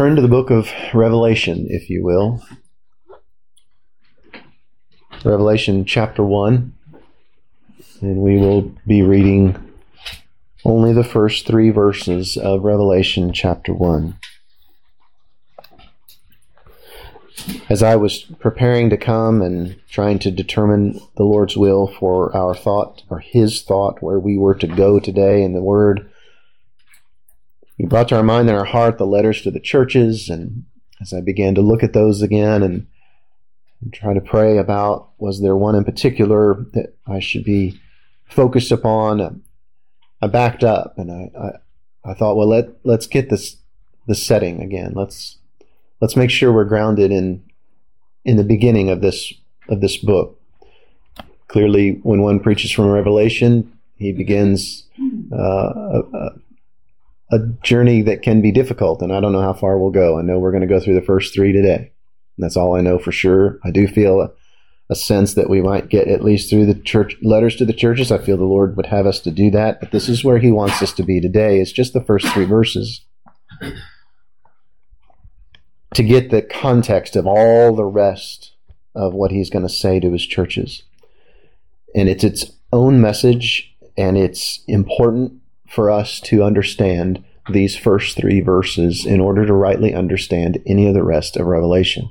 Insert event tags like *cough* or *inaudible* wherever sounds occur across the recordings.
Turn to the book of Revelation, if you will. Revelation chapter 1. And we will be reading only the first three verses of Revelation chapter 1. As I was preparing to come and trying to determine the Lord's will for our thought, or His thought, where we were to go today in the Word, he brought to our mind and our heart the letters to the churches, and as I began to look at those again and, and try to pray about was there one in particular that I should be focused upon, I backed up and I, I, I thought, well, let let's get this the setting again. Let's let's make sure we're grounded in in the beginning of this of this book. Clearly, when one preaches from Revelation, he begins uh, a, a journey that can be difficult, and I don't know how far we'll go. I know we're going to go through the first three today. That's all I know for sure. I do feel a, a, sense that we might get at least through the church letters to the churches. I feel the Lord would have us to do that, but this is where He wants us to be today. It's just the first three verses to get the context of all the rest of what He's going to say to His churches, and it's its own message, and it's important for us to understand these first three verses in order to rightly understand any of the rest of Revelation.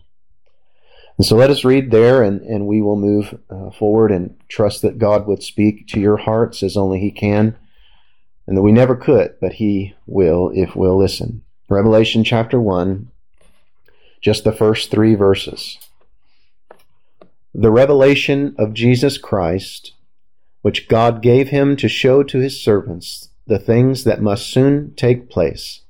And so let us read there and, and we will move uh, forward and trust that God would speak to your hearts as only He can, and that we never could, but He will if we'll listen. Revelation chapter 1, just the first three verses. The revelation of Jesus Christ, which God gave him to show to his servants the things that must soon take place.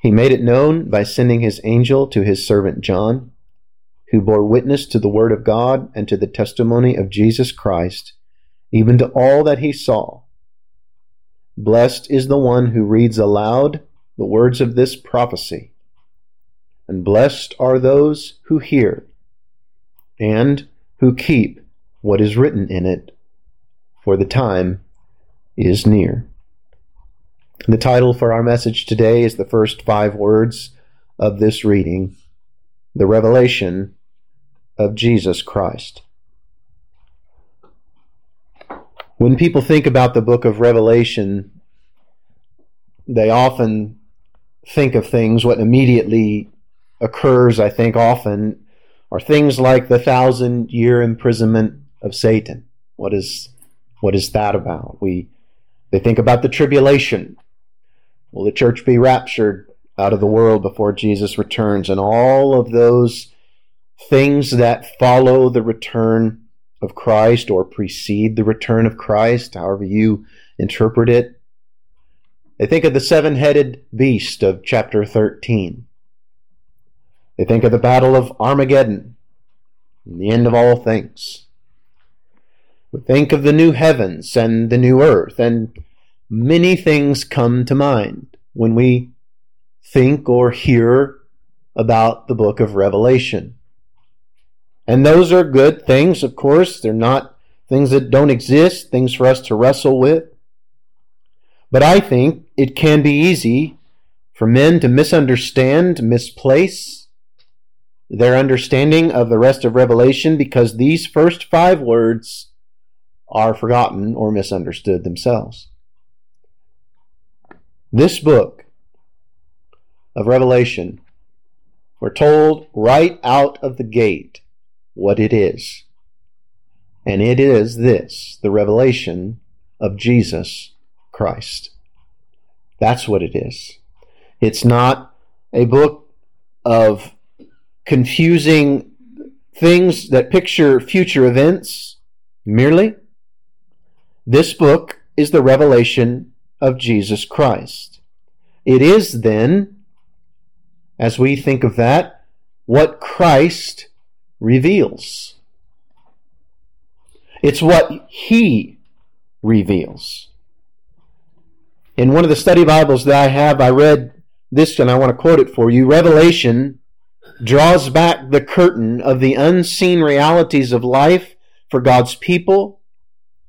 He made it known by sending his angel to his servant John, who bore witness to the word of God and to the testimony of Jesus Christ, even to all that he saw. Blessed is the one who reads aloud the words of this prophecy, and blessed are those who hear and who keep what is written in it, for the time is near. The title for our message today is the first five words of this reading The Revelation of Jesus Christ. When people think about the book of Revelation, they often think of things, what immediately occurs, I think, often, are things like the thousand year imprisonment of Satan. What is, what is that about? We, they think about the tribulation Will the church be raptured out of the world before Jesus returns? And all of those things that follow the return of Christ or precede the return of Christ, however you interpret it. They think of the seven headed beast of chapter 13. They think of the battle of Armageddon the end of all things. We think of the new heavens and the new earth and many things come to mind when we think or hear about the book of Revelation. And those are good things, of course. They're not things that don't exist, things for us to wrestle with. But I think it can be easy for men to misunderstand, misplace their understanding of the rest of Revelation because these first five words are forgotten or misunderstood themselves. This book of Revelation, we're told right out of the gate what it is. And it is this the revelation of Jesus Christ. That's what it is. It's not a book of confusing things that picture future events merely. This book is the revelation of Jesus Christ. It is then, as we think of that, what Christ reveals. It's what He reveals. In one of the study Bibles that I have, I read this and I want to quote it for you. Revelation draws back the curtain of the unseen realities of life for God's people.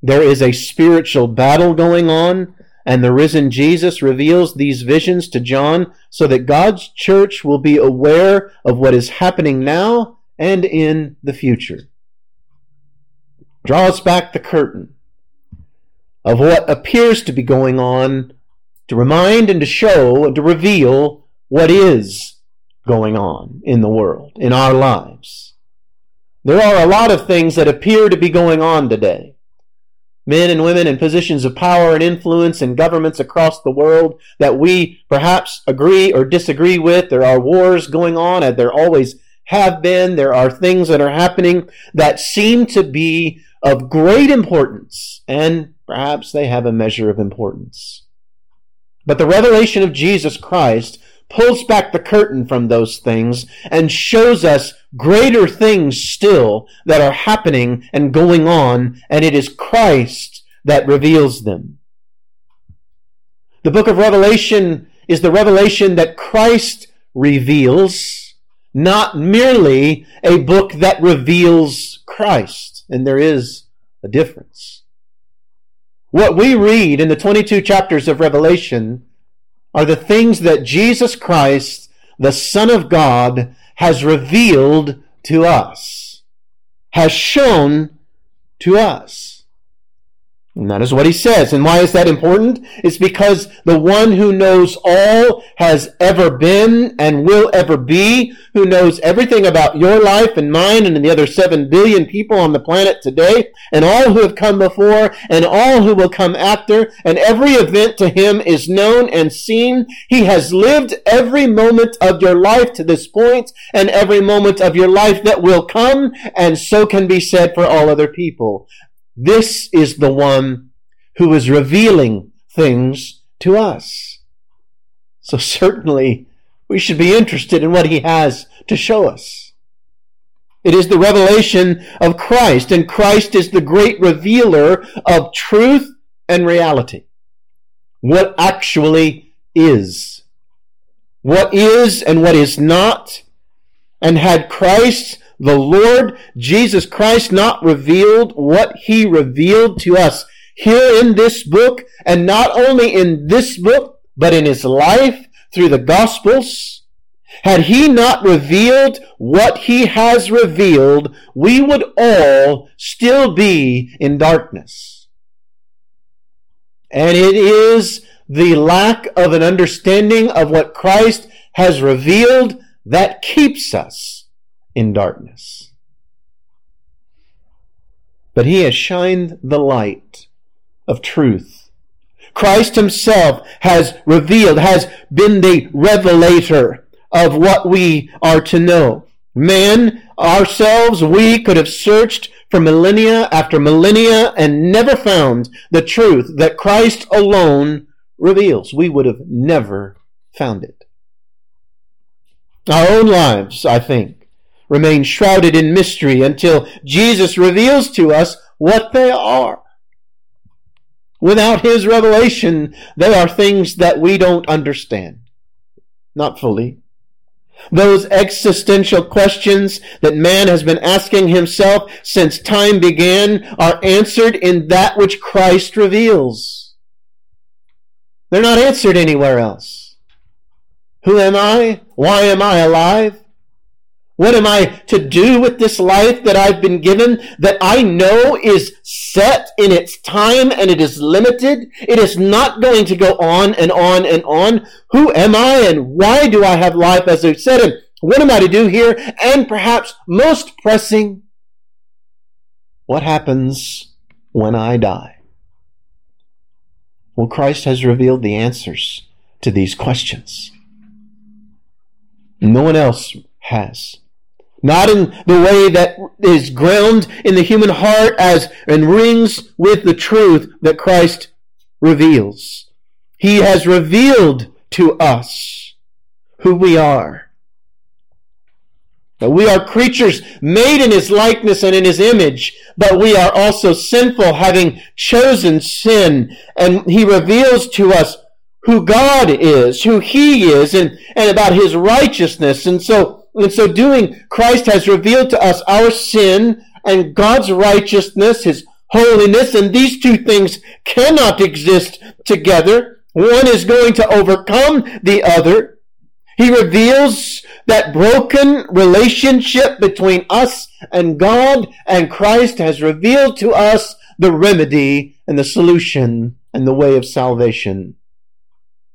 There is a spiritual battle going on And the risen Jesus reveals these visions to John so that God's church will be aware of what is happening now and in the future. Draws back the curtain of what appears to be going on to remind and to show and to reveal what is going on in the world, in our lives. There are a lot of things that appear to be going on today men and women in positions of power and influence in governments across the world that we perhaps agree or disagree with. There are wars going on, as there always have been. There are things that are happening that seem to be of great importance, and perhaps they have a measure of importance. But the revelation of Jesus Christ pulls back the curtain from those things and shows us greater things still that are happening and going on, and it is Christ that reveals them. The book of Revelation is the revelation that Christ reveals, not merely a book that reveals Christ. And there is a difference. What we read in the 22 chapters of Revelation are the things that Jesus Christ, the Son of God, has revealed to us, has shown to us. And that is what he says. And why is that important? It's because the one who knows all has ever been and will ever be, who knows everything about your life and mine and the other seven billion people on the planet today, and all who have come before and all who will come after, and every event to him is known and seen. He has lived every moment of your life to this point and every moment of your life that will come, and so can be said for all other people. This is the one who is revealing things to us. So certainly we should be interested in what he has to show us. It is the revelation of Christ, and Christ is the great revealer of truth and reality. What actually is. What is and what is not. And had Christ the Lord Jesus Christ not revealed what he revealed to us here in this book, and not only in this book, but in his life through the Gospels? Had he not revealed what he has revealed, we would all still be in darkness. And it is the lack of an understanding of what Christ has revealed that keeps us in darkness. But he has shined the light of truth. Christ himself has revealed, has been the revelator of what we are to know. Man, ourselves, we could have searched for millennia after millennia and never found the truth that Christ alone reveals. We would have never found it. Our own lives, I think, remain shrouded in mystery until Jesus reveals to us what they are. Without His revelation, they are things that we don't understand. Not fully. Those existential questions that man has been asking himself since time began are answered in that which Christ reveals. They're not answered anywhere else. Who am I? Why am I alive? What am I to do with this life that I've been given that I know is set in its time and it is limited? It is not going to go on and on and on. Who am I and why do I have life as I said? And what am I to do here? And perhaps most pressing, what happens when I die? Well, Christ has revealed the answers to these questions. No one else has not in the way that is ground in the human heart as and rings with the truth that Christ reveals. He has revealed to us who we are. That we are creatures made in his likeness and in his image, but we are also sinful, having chosen sin. And he reveals to us who God is, who he is, and, and about his righteousness. And so in so doing, Christ has revealed to us our sin and God's righteousness, His holiness, and these two things cannot exist together. One is going to overcome the other. He reveals that broken relationship between us and God, and Christ has revealed to us the remedy and the solution and the way of salvation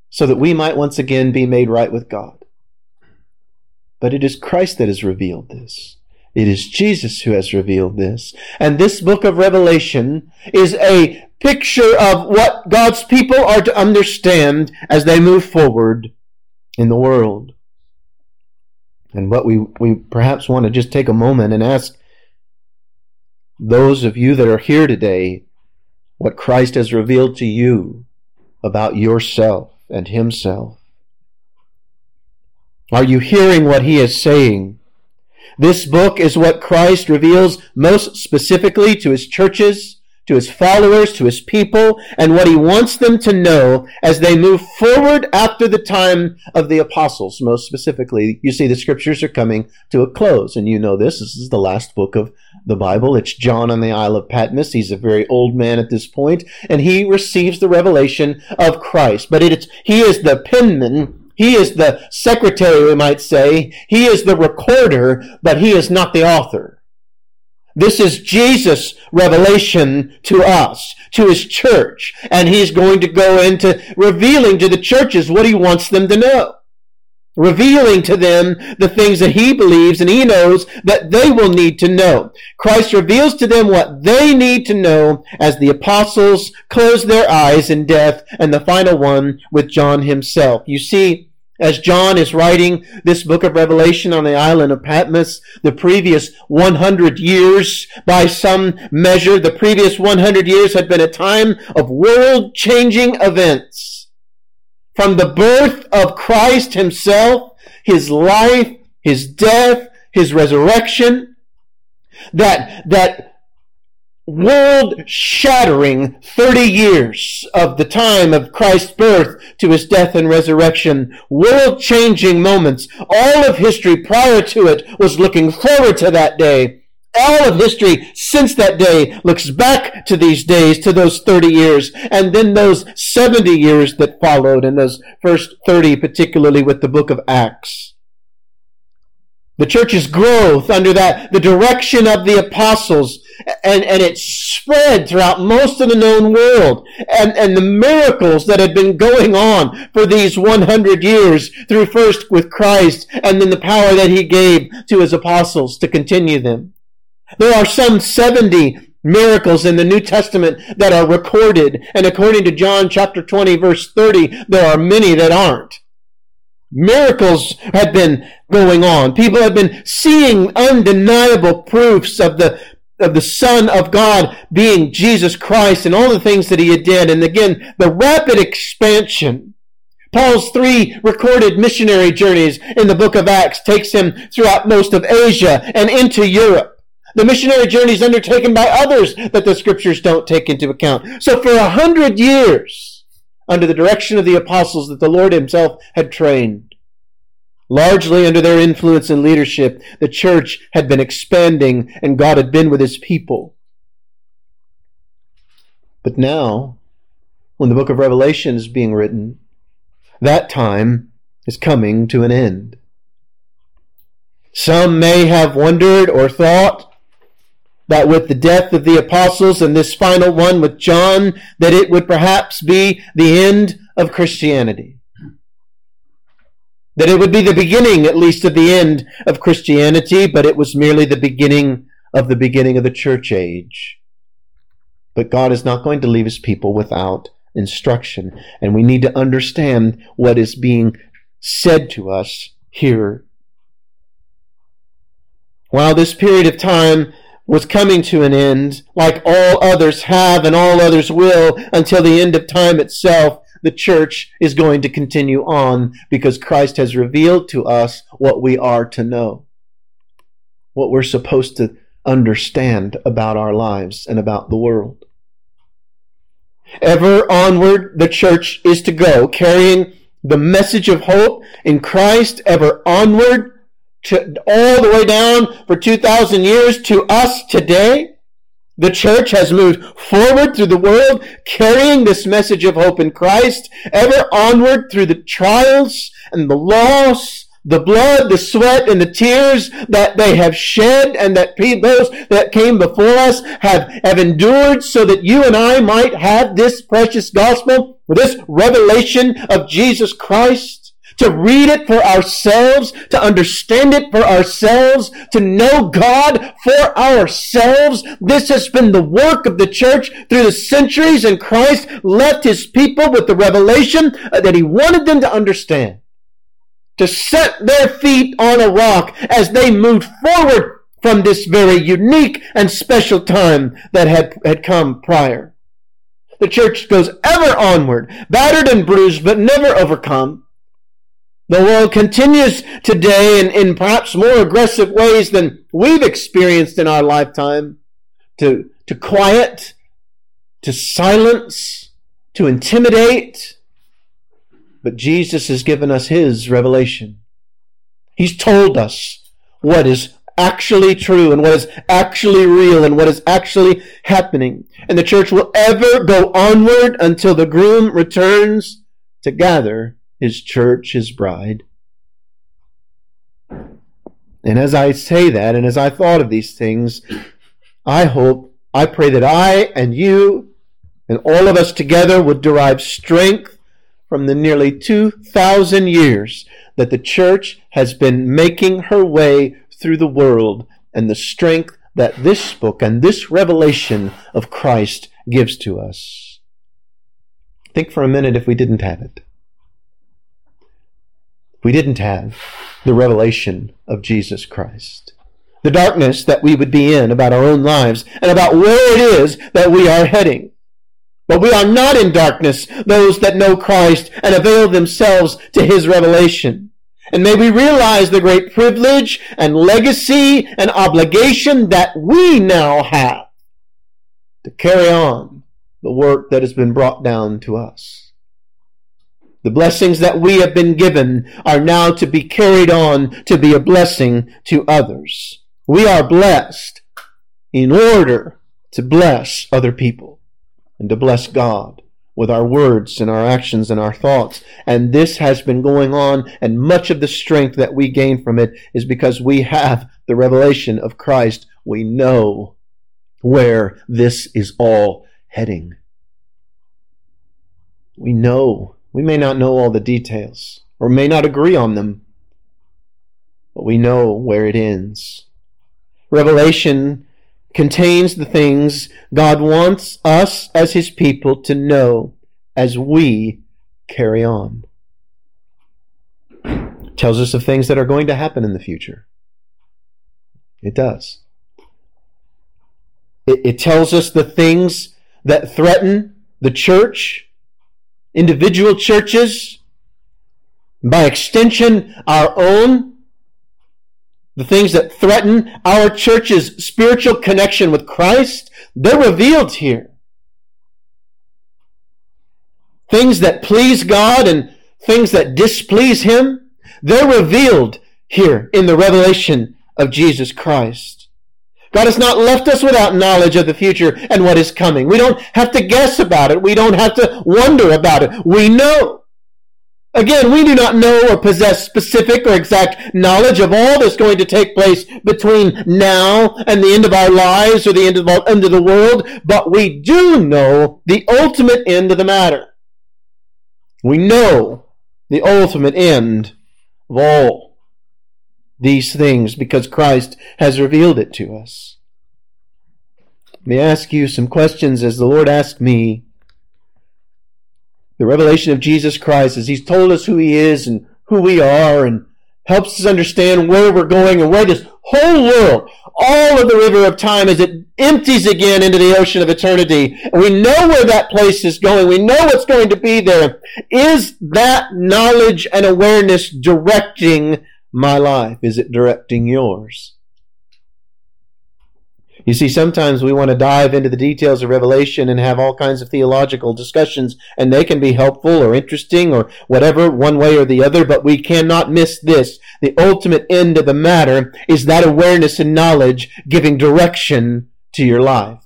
so that we might once again be made right with God. But it is Christ that has revealed this. It is Jesus who has revealed this. And this book of Revelation is a picture of what God's people are to understand as they move forward in the world. And what we, we perhaps want to just take a moment and ask those of you that are here today what Christ has revealed to you about yourself and Himself. Are you hearing what He is saying? This book is what Christ reveals most specifically to His churches to his followers, to his people, and what he wants them to know as they move forward after the time of the apostles. Most specifically, you see the scriptures are coming to a close, and you know this. This is the last book of the Bible. It's John on the Isle of Patmos. He's a very old man at this point, and he receives the revelation of Christ. But it's, he is the penman he is the secretary, we might say. He is the recorder, but he is not the author. This is Jesus' revelation to us, to his church. And he's going to go into revealing to the churches what he wants them to know. Revealing to them the things that he believes and he knows that they will need to know. Christ reveals to them what they need to know as the apostles close their eyes in death and the final one with John himself. You see, as John is writing this book of Revelation on the island of Patmos, the previous 100 years, by some measure, the previous 100 years had been a time of world changing events. From the birth of Christ himself, his life, his death, his resurrection, that, that world shattering 30 years of the time of Christ's birth to his death and resurrection, world changing moments. All of history prior to it was looking forward to that day. All of history since that day looks back to these days, to those 30 years, and then those 70 years that followed, and those first 30, particularly with the book of Acts. The church's growth under that, the direction of the apostles, and, and it spread throughout most of the known world. And, and the miracles that had been going on for these 100 years through first with Christ and then the power that he gave to his apostles to continue them. There are some 70 miracles in the New Testament that are recorded. And according to John chapter 20 verse 30, there are many that aren't. Miracles had been going on. People had been seeing undeniable proofs of the of the Son of God being Jesus Christ and all the things that he had did. And again, the rapid expansion. Paul's three recorded missionary journeys in the book of Acts takes him throughout most of Asia and into Europe. The missionary journeys undertaken by others that the scriptures don't take into account. So for a hundred years, under the direction of the apostles that the Lord himself had trained, Largely under their influence and leadership, the church had been expanding and God had been with his people. But now, when the book of Revelation is being written, that time is coming to an end. Some may have wondered or thought that with the death of the apostles and this final one with John, that it would perhaps be the end of Christianity. That it would be the beginning, at least, of the end of Christianity, but it was merely the beginning of the beginning of the church age. But God is not going to leave his people without instruction. And we need to understand what is being said to us here. While this period of time was coming to an end, like all others have and all others will until the end of time itself, the church is going to continue on because Christ has revealed to us what we are to know, what we're supposed to understand about our lives and about the world. Ever onward, the church is to go, carrying the message of hope in Christ, ever onward, to all the way down for 2,000 years to us today. The church has moved forward through the world, carrying this message of hope in Christ, ever onward through the trials and the loss, the blood, the sweat, and the tears that they have shed and that those that came before us have, have endured so that you and I might have this precious gospel, this revelation of Jesus Christ to read it for ourselves, to understand it for ourselves, to know God for ourselves. This has been the work of the church through the centuries, and Christ left his people with the revelation that he wanted them to understand. To set their feet on a rock as they moved forward from this very unique and special time that had, had come prior. The church goes ever onward, battered and bruised, but never overcome. The world continues today in, in perhaps more aggressive ways than we've experienced in our lifetime to, to quiet, to silence, to intimidate. But Jesus has given us His revelation. He's told us what is actually true and what is actually real and what is actually happening. And the church will ever go onward until the groom returns to gather his church, his bride. And as I say that, and as I thought of these things, I hope, I pray that I and you and all of us together would derive strength from the nearly 2,000 years that the church has been making her way through the world and the strength that this book and this revelation of Christ gives to us. Think for a minute if we didn't have it we didn't have the revelation of Jesus Christ. The darkness that we would be in about our own lives and about where it is that we are heading. But we are not in darkness, those that know Christ and avail themselves to his revelation. And may we realize the great privilege and legacy and obligation that we now have to carry on the work that has been brought down to us. The blessings that we have been given are now to be carried on to be a blessing to others. We are blessed in order to bless other people and to bless God with our words and our actions and our thoughts. And this has been going on, and much of the strength that we gain from it is because we have the revelation of Christ. We know where this is all heading. We know we may not know all the details, or may not agree on them, but we know where it ends. Revelation contains the things God wants us as His people to know as we carry on. It tells us of things that are going to happen in the future. It does. It, it tells us the things that threaten the church individual churches, by extension, our own, the things that threaten our church's spiritual connection with Christ, they're revealed here. Things that please God and things that displease Him, they're revealed here in the revelation of Jesus Christ. God has not left us without knowledge of the future and what is coming. We don't have to guess about it. We don't have to wonder about it. We know. Again, we do not know or possess specific or exact knowledge of all that's going to take place between now and the end of our lives or the end of, the, end of the world, but we do know the ultimate end of the matter. We know the ultimate end of all these things because Christ has revealed it to us. Let me ask you some questions as the Lord asked me. The revelation of Jesus Christ, as He's told us who He is and who we are, and helps us understand where we're going and where this whole world, all of the river of time, as it empties again into the ocean of eternity. And we know where that place is going. We know what's going to be there. Is that knowledge and awareness directing my life? Is it directing yours? You see, sometimes we want to dive into the details of Revelation and have all kinds of theological discussions, and they can be helpful or interesting or whatever, one way or the other, but we cannot miss this. The ultimate end of the matter is that awareness and knowledge giving direction to your life.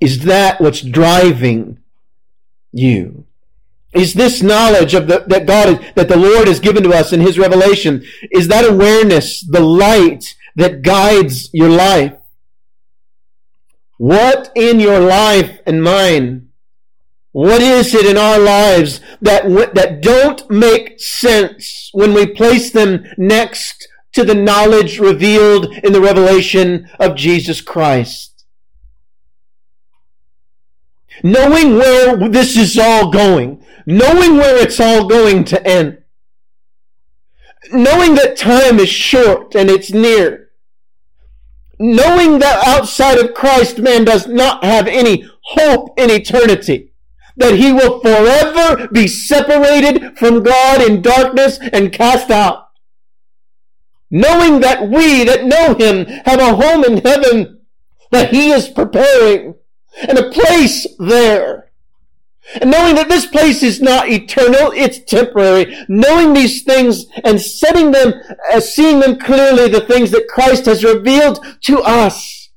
Is that what's driving you? Is this knowledge of the, that God is, that the Lord has given to us in His revelation? Is that awareness the light that guides your life? What in your life and mine? What is it in our lives that, that don't make sense when we place them next to the knowledge revealed in the revelation of Jesus Christ? Knowing where this is all going, knowing where it's all going to end, knowing that time is short and it's near, knowing that outside of Christ, man does not have any hope in eternity. That he will forever be separated from God in darkness and cast out. Knowing that we that know him have a home in heaven that he is preparing and a place there and knowing that this place is not eternal, it's temporary. Knowing these things and setting them, uh, seeing them clearly, the things that Christ has revealed to us.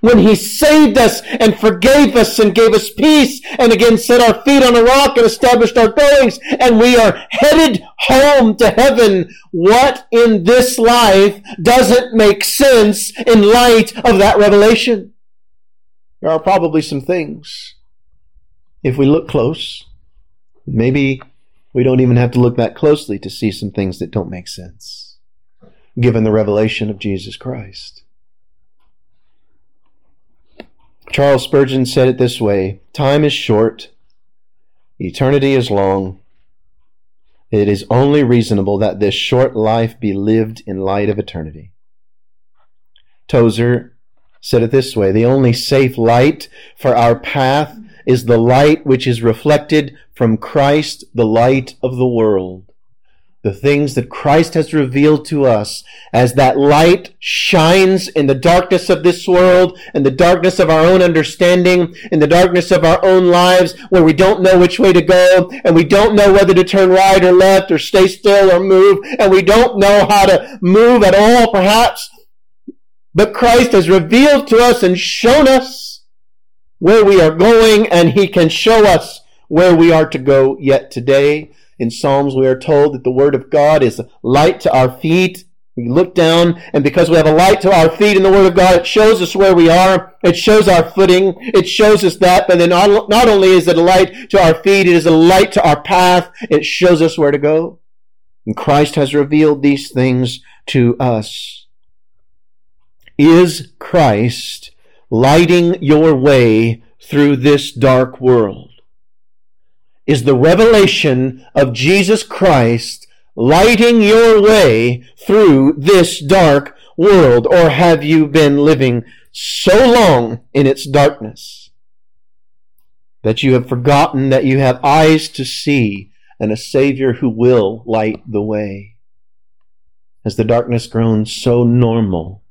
When He saved us and forgave us and gave us peace and again set our feet on a rock and established our goings and we are headed home to heaven. What in this life doesn't make sense in light of that revelation? There are probably some things if we look close, maybe we don't even have to look that closely to see some things that don't make sense, given the revelation of Jesus Christ. Charles Spurgeon said it this way Time is short, eternity is long. It is only reasonable that this short life be lived in light of eternity. Tozer said it this way The only safe light for our path is the light which is reflected from Christ, the light of the world. The things that Christ has revealed to us as that light shines in the darkness of this world, in the darkness of our own understanding, in the darkness of our own lives, where we don't know which way to go, and we don't know whether to turn right or left, or stay still or move, and we don't know how to move at all, perhaps. But Christ has revealed to us and shown us where we are going, and He can show us where we are to go yet today. In Psalms, we are told that the Word of God is light to our feet. We look down, and because we have a light to our feet in the Word of God, it shows us where we are. It shows our footing. It shows us that. But then not, not only is it a light to our feet, it is a light to our path. It shows us where to go. And Christ has revealed these things to us. Is Christ lighting your way through this dark world? Is the revelation of Jesus Christ lighting your way through this dark world? Or have you been living so long in its darkness that you have forgotten that you have eyes to see and a Savior who will light the way? Has the darkness grown so normal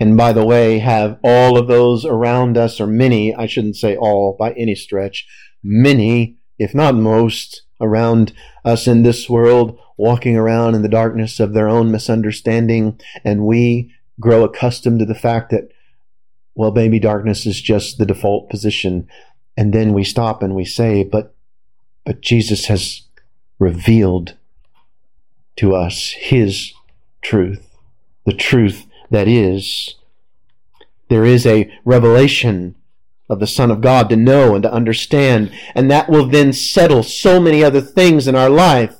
and by the way, have all of those around us, or many, I shouldn't say all by any stretch, many, if not most, around us in this world, walking around in the darkness of their own misunderstanding, and we grow accustomed to the fact that, well, maybe darkness is just the default position. And then we stop and we say, but, but Jesus has revealed to us his truth, the truth that is, there is a revelation of the Son of God to know and to understand, and that will then settle so many other things in our life.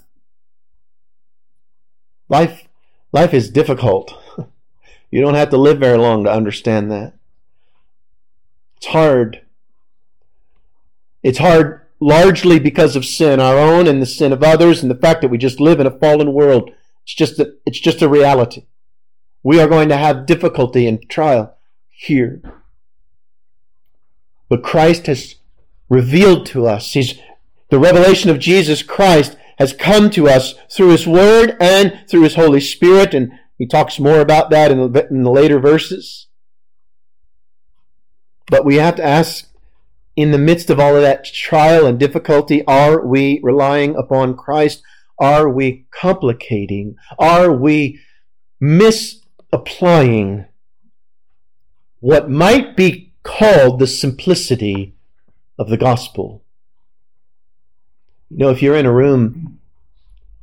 Life, life is difficult. *laughs* You don't have to live very long to understand that. It's hard. It's hard largely because of sin, our own and the sin of others, and the fact that we just live in a fallen world. It's just a, it's just a reality. We are going to have difficulty and trial here. But Christ has revealed to us. He's, the revelation of Jesus Christ has come to us through His Word and through His Holy Spirit, and he talks more about that in the, in the later verses. But we have to ask, in the midst of all of that trial and difficulty, are we relying upon Christ? Are we complicating? Are we mis applying what might be called the simplicity of the gospel. You know, if you're in a room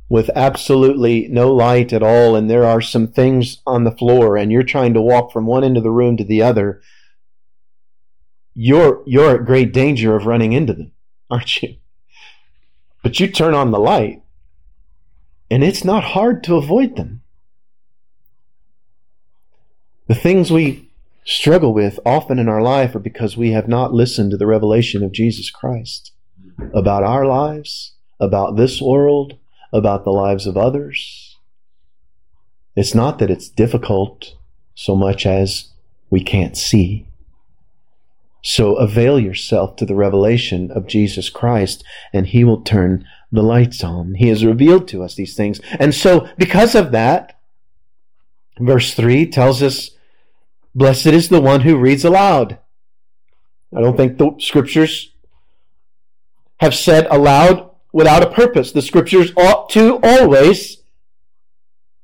with absolutely no light at all and there are some things on the floor and you're trying to walk from one end of the room to the other, you're you're at great danger of running into them, *laughs* aren't you? But you turn on the light and it's not hard to avoid them. The things we struggle with often in our life are because we have not listened to the revelation of Jesus Christ about our lives, about this world, about the lives of others. It's not that it's difficult so much as we can't see. So avail yourself to the revelation of Jesus Christ and he will turn the lights on. He has revealed to us these things. And so because of that, verse 3 tells us, blessed is the one who reads aloud. I don't think the scriptures have said aloud without a purpose. The scriptures ought to always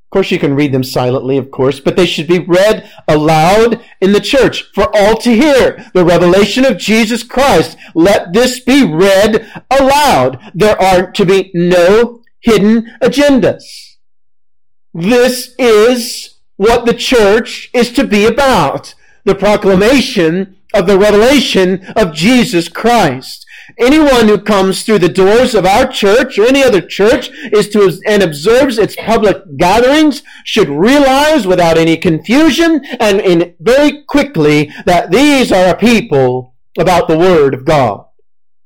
of course, you can read them silently, of course, but they should be read aloud in the church for all to hear. The revelation of Jesus Christ. Let this be read aloud. There are to be no hidden agendas. This is what the church is to be about. The proclamation of the revelation of Jesus Christ. Anyone who comes through the doors of our church or any other church is to and observes its public gatherings should realize without any confusion and in very quickly that these are a people about the Word of God,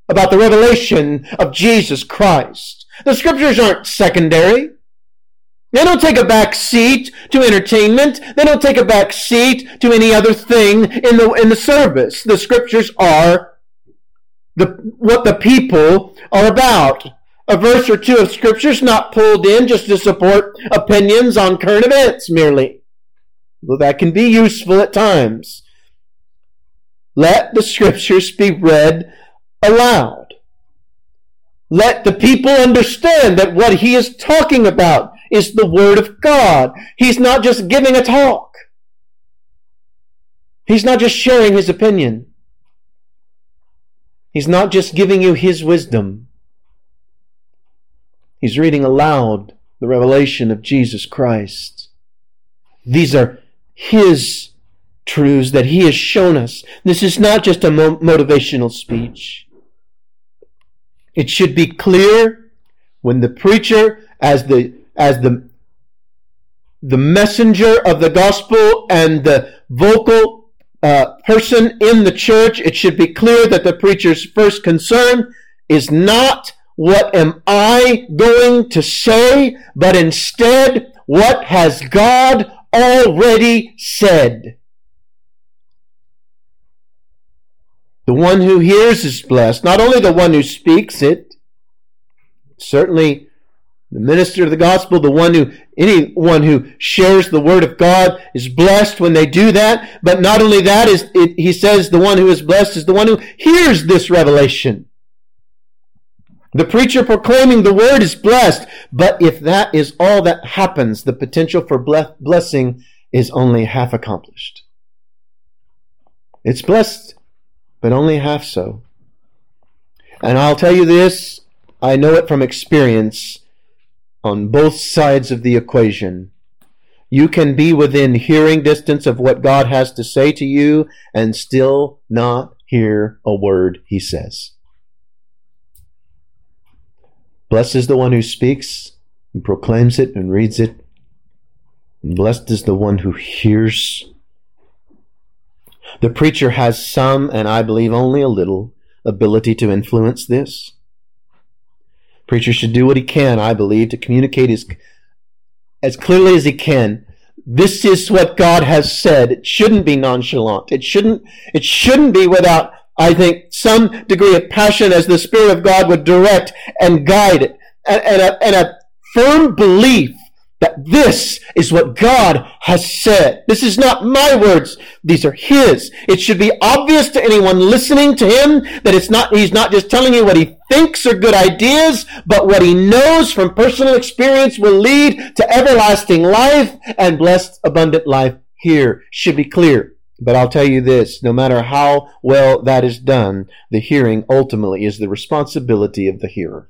about the revelation of Jesus Christ. The scriptures aren't secondary. They don't take a back seat to entertainment. They don't take a back seat to any other thing in the, in the service. The scriptures are the, what the people are about. A verse or two of scripture is not pulled in just to support opinions on current events merely. Well, that can be useful at times. Let the scriptures be read aloud. Let the people understand that what he is talking about is the Word of God. He's not just giving a talk. He's not just sharing his opinion. He's not just giving you his wisdom. He's reading aloud the revelation of Jesus Christ. These are his truths that he has shown us. This is not just a mo- motivational speech. It should be clear when the preacher, as the, as the, the messenger of the gospel and the vocal uh, person in the church, it should be clear that the preacher's first concern is not what am I going to say, but instead, what has God already said? The one who hears is blessed, not only the one who speaks it, certainly the minister of the gospel, the one who, anyone who shares the word of God is blessed when they do that. But not only that is, it, he says the one who is blessed is the one who hears this revelation. The preacher proclaiming the word is blessed. But if that is all that happens, the potential for blessing is only half accomplished. It's blessed, but only half so. And I'll tell you this, I know it from experience on both sides of the equation. You can be within hearing distance of what God has to say to you and still not hear a word he says. Blessed is the one who speaks and proclaims it and reads it. And blessed is the one who hears. The preacher has some, and I believe only a little, ability to influence this. Preacher should do what he can, I believe, to communicate his, as clearly as he can. This is what God has said. It shouldn't be nonchalant. It shouldn't, it shouldn't be without, I think, some degree of passion as the Spirit of God would direct and guide it. And, and, a, and a firm belief that this is what God has said. This is not my words. These are His. It should be obvious to anyone listening to Him that it's not, He's not just telling you what He thinks are good ideas, but what He knows from personal experience will lead to everlasting life and blessed abundant life here should be clear. But I'll tell you this no matter how well that is done, the hearing ultimately is the responsibility of the hearer.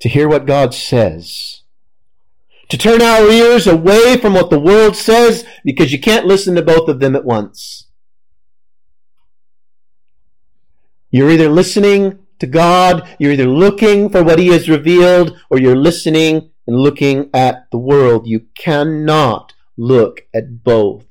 To hear what God says. To turn our ears away from what the world says because you can't listen to both of them at once. You're either listening to God, you're either looking for what He has revealed, or you're listening and looking at the world. You cannot look at both.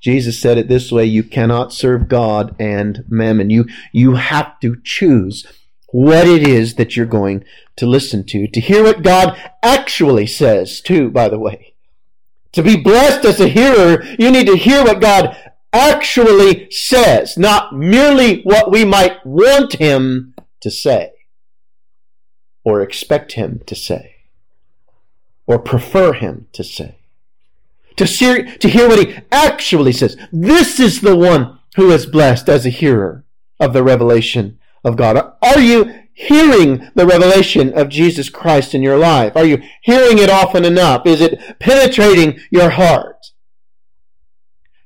Jesus said it this way, you cannot serve God and mammon. You, you have to choose what it is that you're going to listen to, to hear what God actually says too, by the way. To be blessed as a hearer, you need to hear what God actually says, not merely what we might want Him to say or expect Him to say or prefer him to say. To, hear, to hear what he actually says. This is the one who is blessed as a hearer of the revelation of God. Are you hearing the revelation of Jesus Christ in your life? Are you hearing it often enough? Is it penetrating your heart?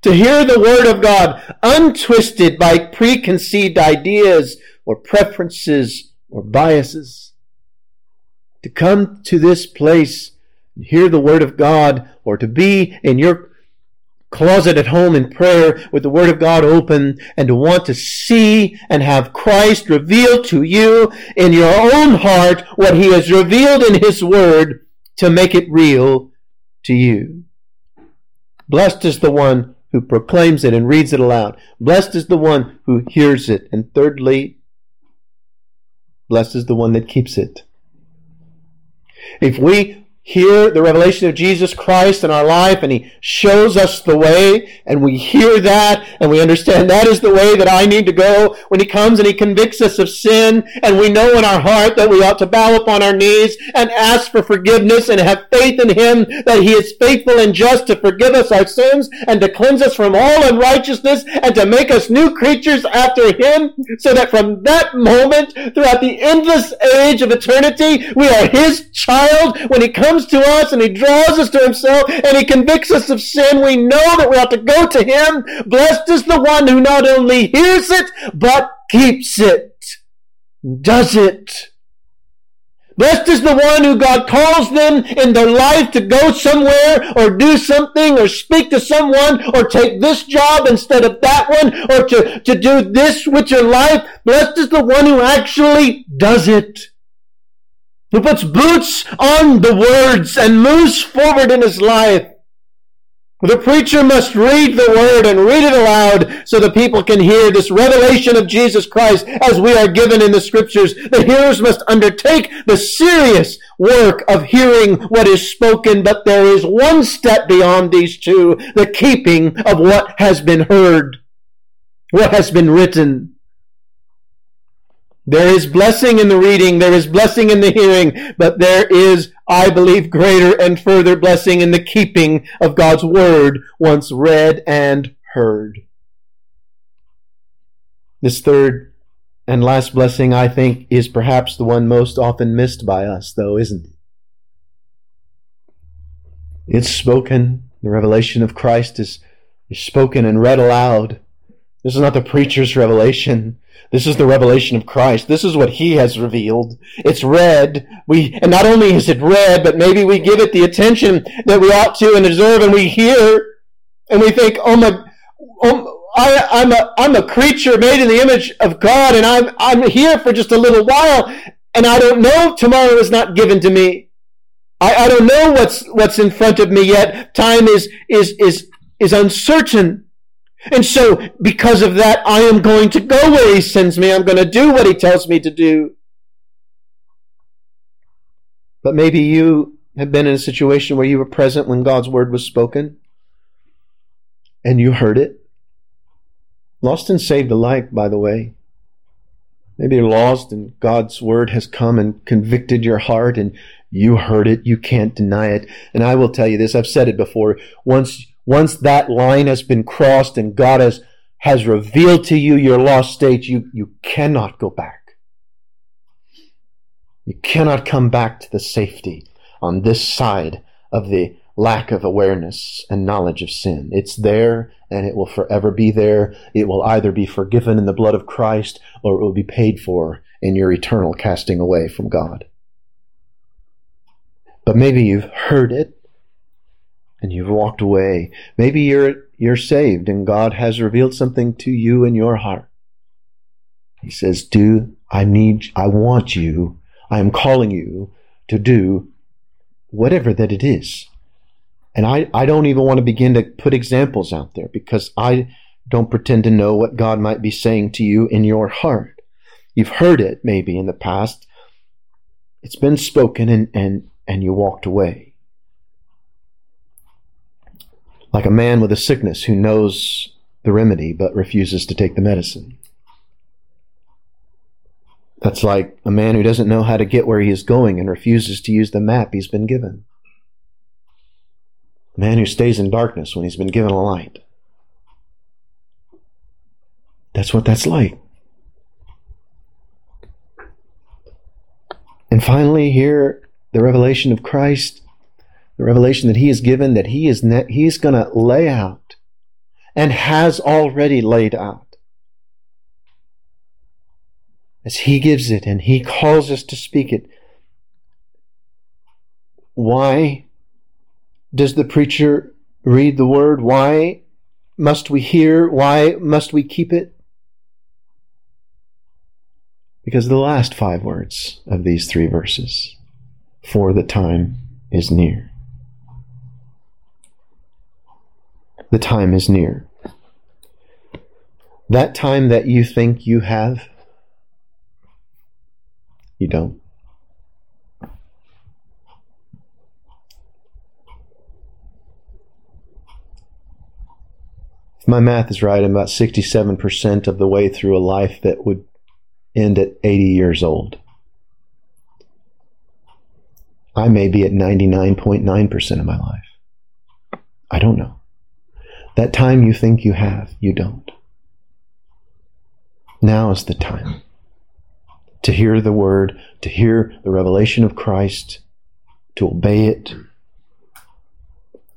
To hear the Word of God untwisted by preconceived ideas or preferences or biases. To come to this place and hear the Word of God or to be in your closet at home in prayer with the Word of God open and to want to see and have Christ revealed to you in your own heart what He has revealed in His Word to make it real to you. Blessed is the one who proclaims it and reads it aloud. Blessed is the one who hears it. And thirdly, blessed is the one that keeps it. If we hear the revelation of Jesus Christ in our life and He shows us the way and we hear that and we understand that is the way that I need to go. When He comes and He convicts us of sin and we know in our heart that we ought to bow upon our knees and ask for forgiveness and have faith in Him that He is faithful and just to forgive us our sins and to cleanse us from all unrighteousness and to make us new creatures after Him so that from that moment throughout the endless age of eternity we are His child. When He comes comes to us and he draws us to himself and he convicts us of sin, we know that we ought to go to him. Blessed is the one who not only hears it, but keeps it, does it. Blessed is the one who God calls them in their life to go somewhere or do something or speak to someone or take this job instead of that one or to, to do this with your life. Blessed is the one who actually does it who puts boots on the words and moves forward in his life. The preacher must read the word and read it aloud so the people can hear this revelation of Jesus Christ as we are given in the scriptures. The hearers must undertake the serious work of hearing what is spoken, but there is one step beyond these two, the keeping of what has been heard, what has been written. There is blessing in the reading, there is blessing in the hearing, but there is, I believe, greater and further blessing in the keeping of God's word once read and heard. This third and last blessing, I think, is perhaps the one most often missed by us, though, isn't it? It's spoken. The revelation of Christ is, is spoken and read aloud. This is not the preacher's revelation. This is the revelation of Christ. This is what He has revealed. It's read. We, and not only is it read, but maybe we give it the attention that we ought to and deserve, and we hear, and we think, oh my, oh, I, am a, I'm a creature made in the image of God, and I'm, I'm here for just a little while, and I don't know. Tomorrow is not given to me. I, I don't know what's, what's in front of me yet. Time is, is, is, is uncertain. And so, because of that, I am going to go where He sends me. I'm going to do what He tells me to do. But maybe you have been in a situation where you were present when God's word was spoken and you heard it. Lost and saved alike, by the way. Maybe you're lost and God's word has come and convicted your heart and you heard it. You can't deny it. And I will tell you this. I've said it before. Once once that line has been crossed and God has, has revealed to you your lost state, you, you cannot go back. You cannot come back to the safety on this side of the, lack of awareness and knowledge of sin. It's there and it will forever be there. It will either be forgiven in the blood of Christ or it will be paid for in your eternal casting away from God. But maybe you've heard it and you've walked away. Maybe you're, you're saved and God has revealed something to you in your heart. He says, do, I need, I want you, I am calling you to do whatever that it is. And I, I don't even want to begin to put examples out there because I don't pretend to know what God might be saying to you in your heart. You've heard it maybe in the past. It's been spoken and, and, and you walked away. Like a man with a sickness who knows the remedy but refuses to take the medicine. That's like a man who doesn't know how to get where he is going and refuses to use the map he's been given. A man who stays in darkness when he's been given a light. That's what that's like. And finally, here, the revelation of Christ, the revelation that He has given, that He is ne- He's going to lay out, and has already laid out as He gives it and He calls us to speak it. Why does the preacher read the word? Why must we hear? Why must we keep it? Because the last five words of these three verses, for the time is near. The time is near. That time that you think you have you don't. If my math is right, I'm about 67% of the way through a life that would end at 80 years old. I may be at 99.9% of my life. I don't know. That time you think you have, you don't. Now is the time to hear the word, to hear the revelation of Christ, to obey it.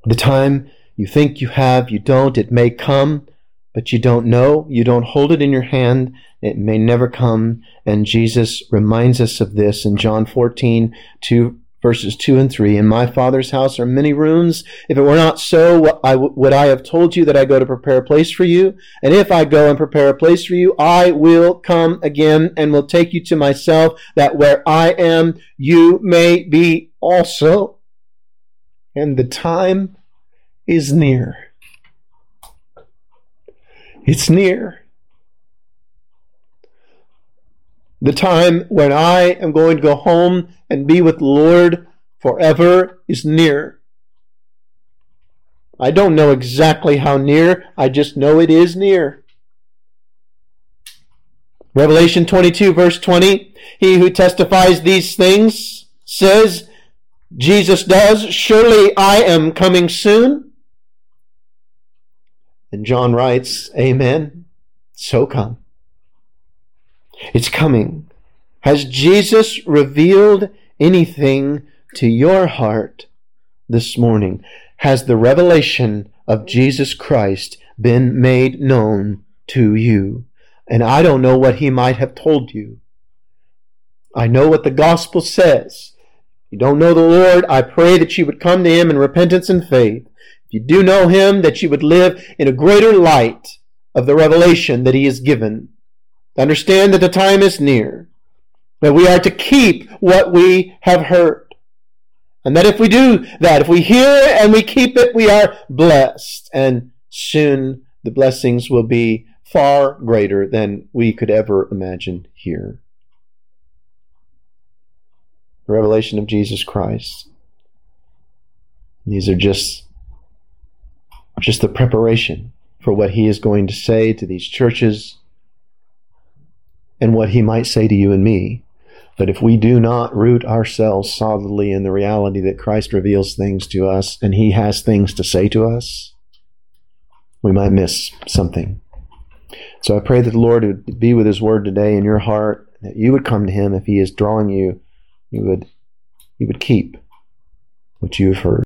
The time you think you have, you don't. It may come, but you don't know. You don't hold it in your hand. It may never come. And Jesus reminds us of this in John 14, 2, verses 2 and 3. In my Father's house are many rooms. If it were not so, I w- would I have told you that I go to prepare a place for you? And if I go and prepare a place for you, I will come again and will take you to myself, that where I am, you may be also. And the time is near. It's near. The time when I am going to go home and be with the Lord forever is near. I don't know exactly how near, I just know it is near. Revelation 22, verse 20 He who testifies these things says, Jesus does, Surely I am coming soon. And John writes, Amen. So come. It's coming. Has Jesus revealed anything to your heart this morning? Has the revelation of Jesus Christ been made known to you? And I don't know what he might have told you. I know what the gospel says. If you don't know the Lord, I pray that you would come to him in repentance and faith. If you do know him, that you would live in a greater light of the revelation that he has given. Understand that the time is near, that we are to keep what we have heard. And that if we do that, if we hear and we keep it, we are blessed. And soon the blessings will be far greater than we could ever imagine here. The revelation of Jesus Christ. These are just, just the preparation for what he is going to say to these churches and what he might say to you and me. But if we do not root ourselves solidly in the reality that Christ reveals things to us and he has things to say to us, we might miss something. So I pray that the Lord would be with his word today in your heart, that you would come to him if he is drawing you, you would you would keep what you have heard.